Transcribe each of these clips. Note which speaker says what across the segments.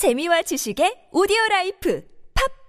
Speaker 1: 재미와 지식의 오디오 라이프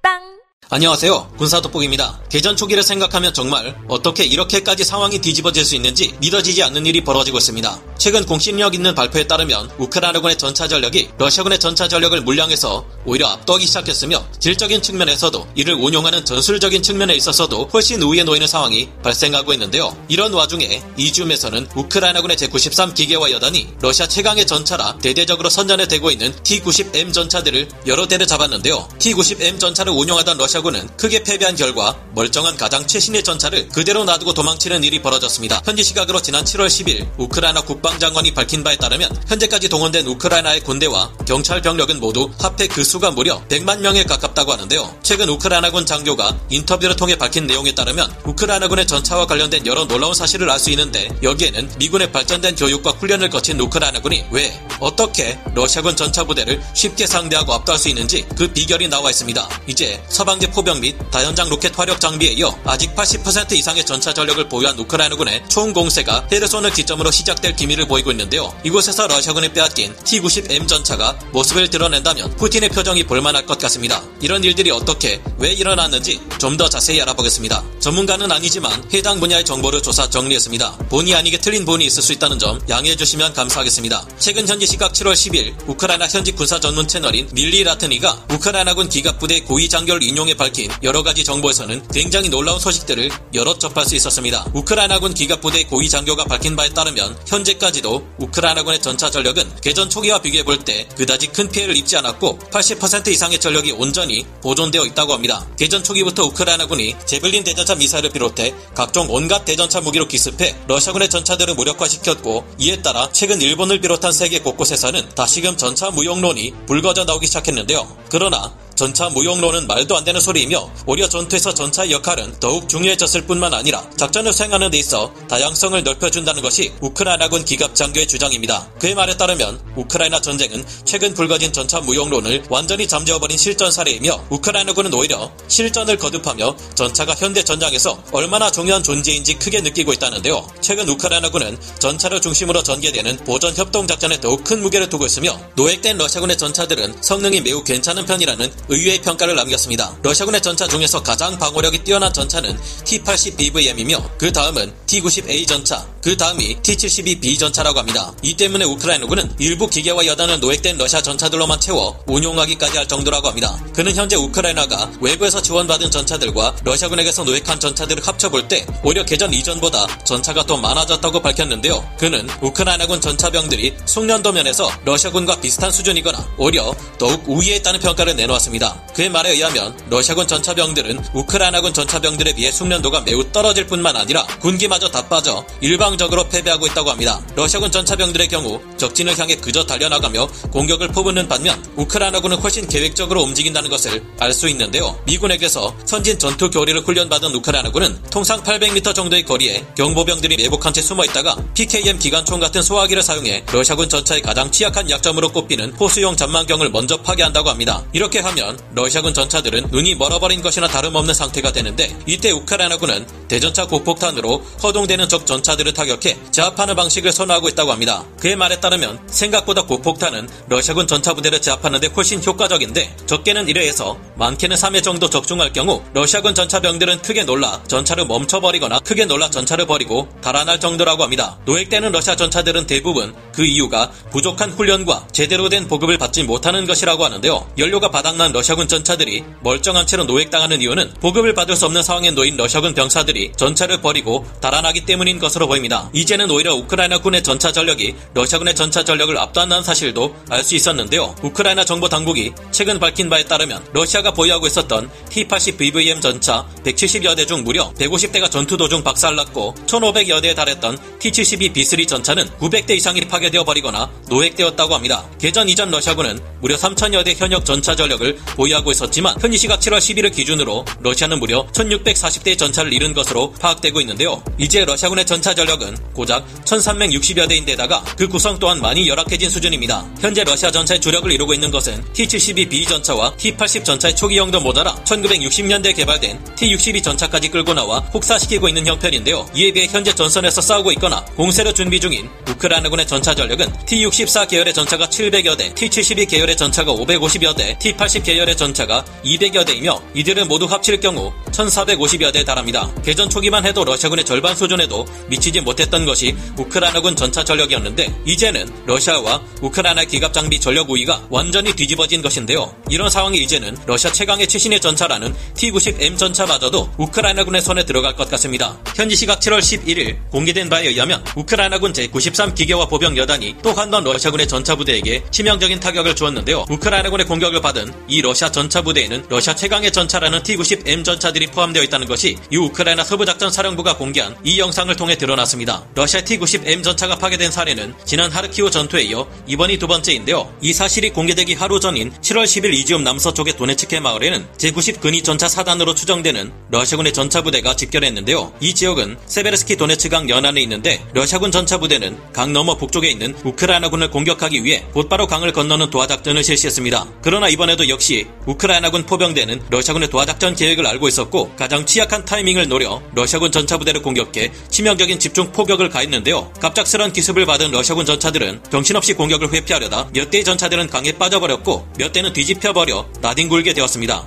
Speaker 1: 팟빵
Speaker 2: 안녕하세요. 군사돋보기입니다. 개전 초기를 생각하면 정말 어떻게 이렇게까지 상황이 뒤집어질 수 있는지 믿어지지 않는 일이 벌어지고 있습니다. 최근 공신력 있는 발표에 따르면 우크라이나군의 전차 전력이 러시아군의 전차 전력을 물량에서 오히려 압도하기 시작했으며 질적인 측면에서도 이를 운용하는 전술적인 측면에 있어서도 훨씬 우위에 놓이는 상황이 발생하고 있는데요. 이런 와중에 이즈움에서는 우크라이나군의 제93 기계화 여단이 러시아 최강의 전차라 대대적으로 선전해 대고 있는 T-90M 전차들을 여러 대를 잡았는데요. T-90M 전차를 운용하던 러시아 러시아군은 크게 패배한 결과 멀쩡한 가장 최신의 전차를 그대로 놔두고 도망치는 일이 벌어졌습니다. 현지 시각으로 지난 7월 10일 우크라이나 국방장관이 밝힌 바에 따르면 현재까지 동원된 우크라이나의 군대와 경찰 병력은 모두 합해 그 수가 무려 100만 명에 가깝다고 하는데요. 최근 우크라이나군 장교가 인터뷰를 통해 밝힌 내용에 따르면 우크라이나군의 전차와 관련된 여러 놀라운 사실을 알 수 있는데 여기에는 미군의 발전된 교육과 훈련을 거친 우크라이나군이 왜 어떻게 러시아군 전차 부대를 쉽게 상대하고 압도할 수 있는지 그 비결이 나와 있습니다. 이제 서방제 포병 및 다연장 로켓 화력 장비에 이어 아직 80% 이상의 전차 전력을 보유한 우크라이나군의 총 공세가 헤르손을 기점으로 시작될 기미를 보이고 있는데요. 이곳에서 러시아군이 빼앗긴 T-90M 전차가 모습을 드러낸다면 푸틴의 표정이 볼만할 것 같습니다. 이런 일들이 어떻게 왜 일어났는지 좀 더 자세히 알아보겠습니다. 전문가는 아니지만 해당 분야의 정보를 조사 정리했습니다. 본의 아니게 틀린 본이 있을 수 있다는 점 양해해 주시면 감사하겠습니다. 최근 현지 시각 7월 10일 우크라이나 현지 군사 전문 채널인 밀리 라트니가 우크라이나군 기갑부대 고위 장교를 인용해 밝힌 여러 가지 정보에서는 굉장히 놀라운 소식들을 여럿 접할 수 있었습니다. 우크라이나군 기갑부대 고위 장교가 밝힌 바에 따르면 현재까지도 우크라이나군의 전차 전력은 개전 초기와 비교해 볼 때 그다지 큰 피해를 입지 않았고 80% 이상의 전력이 온전히 보존되어 있다고 합니다. 개전 초기부터 우크라이나군이 제블린 대전차 미사일을 비롯해 각종 온갖 대전차 무기로 기습해 러시아군의 전차들을 무력화시켰고 이에 따라 최근 일본을 비롯한 세계 곳곳에서는 다시금 전차 무용론이 불거져 나오기 시작했는데요. 그러나 전차 무용론은 말도 안 되는 소리이며 오히려 전투에서 전차의 역할은 더욱 중요해졌을 뿐만 아니라 작전을 수행하는 데 있어 다양성을 넓혀준다는 것이 우크라이나군 기갑 장교의 주장입니다. 그의 말에 따르면 우크라이나 전쟁은 최근 불거진 전차 무용론을 완전히 잠재워버린 실전 사례이며 우크라이나군은 오히려 실전을 거듭하며 전차가 현대 전장에서 얼마나 중요한 존재인지 크게 느끼고 있다는데요. 최근 우크라이나군은 전차를 중심으로 전개되는 보전 협동 작전에 더욱 큰 무게를 두고 있으며 노획된 러시아군의 전차들은 성능이 매우 괜찮은 편이라는 의외의 평가를 남겼습니다. 러시아군의 전차 중에서 가장 방어력이 뛰어난 전차는 T-80BVM이며 그 다음은 T-90A 전차, 그 다음이 T-72B 전차라고 합니다. 이 때문에 우크라이나군은 일부 기계와 여단을 노획된 러시아 전차들로만 채워 운용하기까지 할 정도라고 합니다. 그는 현재 우크라이나가 외부에서 지원받은 전차들과 러시아군에게서 노획한 전차들을 합쳐볼 때 오히려 개전 이전보다 전차가 더 많아졌다고 밝혔는데요. 그는 우크라이나군 전차병들이 숙련도 면에서 러시아군과 비슷한 수준이거나 오히려 더욱 우위에 있다는 평가를 내놓았습니다. 있습니다. 그의 말에 의하면 러시아군 전차병들은 우크라이나군 전차병들에 비해 숙련도가 매우 떨어질 뿐만 아니라 군기마저 다 빠져 일방적으로 패배하고 있다고 합니다. 러시아군 전차병들의 경우 적진을 향해 그저 달려나가며 공격을 퍼붓는 반면 우크라이나군은 훨씬 계획적으로 움직인다는 것을 알 수 있는데요. 미군에게서 선진 전투 교리를 훈련받은 우크라이나군은 통상 800m 정도의 거리에 경보병들이 매복한 채 숨어 있다가 PKM 기관총 같은 소화기를 사용해 러시아군 전차의 가장 취약한 약점으로 꼽히는 호수용 전망경을 먼저 파괴한다고 합니다. 이렇게 하면 되면 러시아군 전차들은 눈이 멀어버린 것이나 다름없는 상태가 되는데 이때 우크라이나군은 대전차 고폭탄으로 허동되는 적 전차들을 타격해 제압하는 방식을 선호하고 있다고 합니다. 그의 말에 따르면 생각보다 고폭탄은 러시아군 전차 부대를 제압하는데 훨씬 효과적인데 적게는 1회에서 많게는 3회 정도 적중할 경우 러시아군 전차병들은 크게 놀라 전차를 멈춰버리거나 크게 놀라 전차를 버리고 달아날 정도라고 합니다. 노획되는 러시아 전차들은 대부분 그 이유가 부족한 훈련과 제대로 된 보급을 받지 못하는 것이라고 하는데요. 연료가 바닥난 러시아군 전차들이 멀쩡한 채로 노획당하는 이유는 보급을 받을 수 없는 상황에 놓인 러시아군 병사들이 전차를 버리고 달아나기 때문인 것으로 보입니다. 이제는 오히려 우크라이나군의 전차 전력이 러시아군의 전차 전력을 압도한다는 사실도 알 수 있었는데요. 우크라이나 정보 당국이 최근 밝힌 바에 따르면 러시아가 보유하고 있었던 T-80BVM 전차 170여 대 중 무려 150대가 전투 도중 박살났고 1,500여 대에 달했던 T-72B3 전차는 900대 이상이 파괴되어 버리거나 노획되었다고 합니다. 개전 이전 러시아군은 무려 3천여 대 현역 전차 전력을 보유하고 있었지만 현지 시각 7월 10일을 기준으로 러시아는 무려 1640대의 전차를 잃은 것으로 파악되고 있는데요. 이제 러시아군의 전차 전력은 고작 1360여 대인데다가 그 구성 또한 많이 열악해진 수준입니다. 현재 러시아 전차의 주력을 이루고 있는 것은 T-72B 전차와 T-80 전차의 초기 형도 모자라 1960년대 개발된 T-62 전차까지 끌고 나와 혹사시키고 있는 형편인데요. 이에 비해 현재 전선에서 싸우고 있거나 공세로 준비 중인 우크라이나군의 전차 전력은 T-64 계열의 전차가 700여 대, T-72 계열의 전차가 550여 대, T-80 계열의 전차가 200여 대이며 이들은 모두 합칠 경우 1450여 대에 달합니다. 개전 초기만 해도 러시아군의 절반 수준에도 미치지 못했던 것이 우크라이나군 전차 전력이었는데 이제는 러시아와 우크라이나 기갑 장비 전력 우위가 완전히 뒤집어진 것인데요. 이런 상황이 이제는 러시아 최강의 최신의 전차라는 T-90M 전차마저도 우크라이나군의 손에 들어갈 것 같습니다. 현지 시각 7월 11일 공개된 바에 의하면 우크라이나군 제93 기계화 보병 여단이 또 한 번 러시아군의 전차 부대에게 치명적인 타격을 주었는데요. 우크라이나군의 공격을 받은 이 러시아 전차 부대에는 러시아 최강의 전차라는 T-90M 전차들이 포함되어 있다는 것이 이 우크라이나 서부작전 사령부가 공개한 이 영상을 통해 드러났습니다. 러시아 T-90M 전차가 파괴된 사례는 지난 하르키우 전투에 이어 이번이 두 번째인데요. 이 사실이 공개되기 하루 전인 7월 10일 이지움 남서쪽의 도네츠 케 마을에는 제90 근위 전차 사단으로 추정되는 러시아군의 전차 부대가 집결했는데요. 이 지역은 세베르스키 도네츠강 연안에 있는데 러시아군 전차 부대는 강 너머 북쪽에 있는 우크라이나군을 공격하기 위해 곧바로 강을 건너는 도하작전을 실시했습니다. 그러나 이번에도 역시 우크라이나군 포병대는 러시아군의 도하작전 계획을 알고 있었고 가장 취약한 타이밍을 노려 러시아군 전차 부대를 공격해 치명적인 집중 포격을 가했는데요. 갑작스런 기습을 받은 러시아군 전차들은 정신없이 공격을 회피하려다 몇 대의 전차들은 강에 빠져버렸고 몇 대는 뒤집혀버려 나뒹굴게 되었습니다.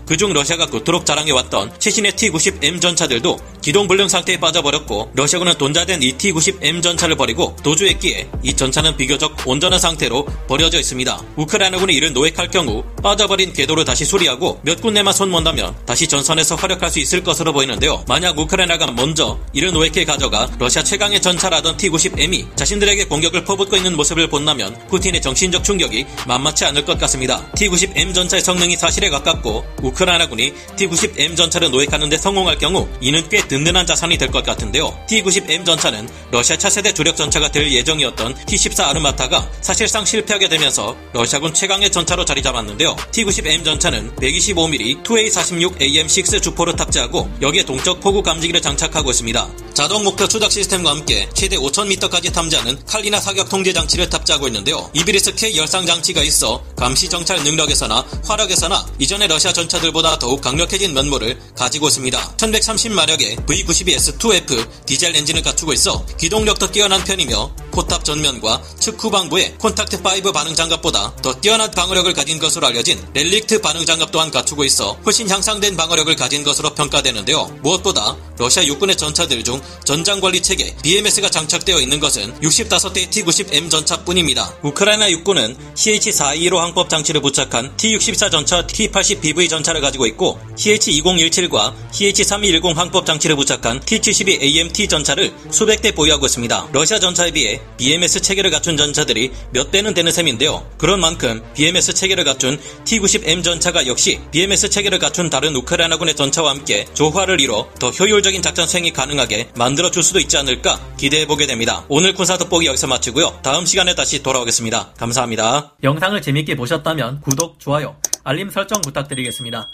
Speaker 2: 그중 러시아가 그토록 자랑해왔던 최신의 T-90M 전차들도 기동 불능 상태에 빠져버렸고 러시아군은 돈자된 이 T-90M 전차를 버리고 도주했기에 이 전차는 비교적 온전한 상태로 버려져 있습니다. 우크라이나군이 이를 노획할 경우 빠져버린 궤도를 다시 수리하고 몇 군데만 손먼다면 다시 전선에서 활약할 수 있을 것으로 보이는데요. 만약 우크라이나가 먼저 이를 노획해 가져가 러시아 최강의 전차라던 T-90M이 자신들에게 공격을 퍼붓고 있는 모습을 본다면 푸틴의 정신적 충격이 만만치 않을 것 같습니다. T-90M 전차의 성능이 사실에 가깝 고 우크라이나군이 T-90M 전차를 노획하는 데 성공할 경우 이는 꽤 든든한 자산이 될 것 같은데요. T-90M 전차는 러시아 차세대 주력 전차가 될 예정이었던 T-14 아르마타가 사실상 실패하게 되면서 러시아군 최강의 전차로 자리 잡았는데요. T-90M 전차는 125mm 2A46AM6 주포를 탑재하고 여기에 동적 포구 감지기를 장착하고 있습니다. 자동 목표 추적 시스템과 함께 최대 5,000m까지 탐지하는 칼리나 사격 통제 장치를 탑재하고 있는데요. 이르비스 K 열상 장치가 있어 감시 정찰 능력에서나 화력에서나 이전의 러시아 전차들보다 더욱 강력해진 면모를 가지고 있습니다. 1130마력의 V92S2F 디젤 엔진을 갖추고 있어 기동력도 뛰어난 편이며 포탑 전면과 측 후방부에 콘탁트 5 반응 장갑보다 더 뛰어난 방어력을 가진 것으로 알려진 렐릭트 반응 장갑 또한 갖추고 있어 훨씬 향상된 방어력을 가진 것으로 평가되는데요. 무엇보다 러시아 육군의 전차들 중 전장 관리 체계 BMS가 장착되어 있는 것은 65대 T-90M 전차뿐입니다. 우크라이나 육군은 CH-425 항법 장치를 부착한 T-64 전차 T-80BV 전차를 가지고 있고 CH-2017과 CH-3210 항법 장치를 부착한 T-72 AMT 전차를 수백 대 보유하고 있습니다. 러시아 전차에 비해 BMS 체계를 갖춘 전차들이 몇 대는 되는 셈인데요. 그런 만큼 BMS 체계를 갖춘 T-90M 전차가 역시 BMS 체계를 갖춘 다른 우크라이나군의 전차와 함께 조화를 이뤄 더 효율적인 작전 수행이 가능하게 만들어줄 수도 있지 않을까 기대해보게 됩니다. 오늘 군사 돋보기 여기서 마치고요. 다음 시간에 다시 돌아오겠습니다. 감사합니다.
Speaker 3: 영상을 재밌게 보셨다면 구독, 좋아요, 알림 설정 부탁드리겠습니다.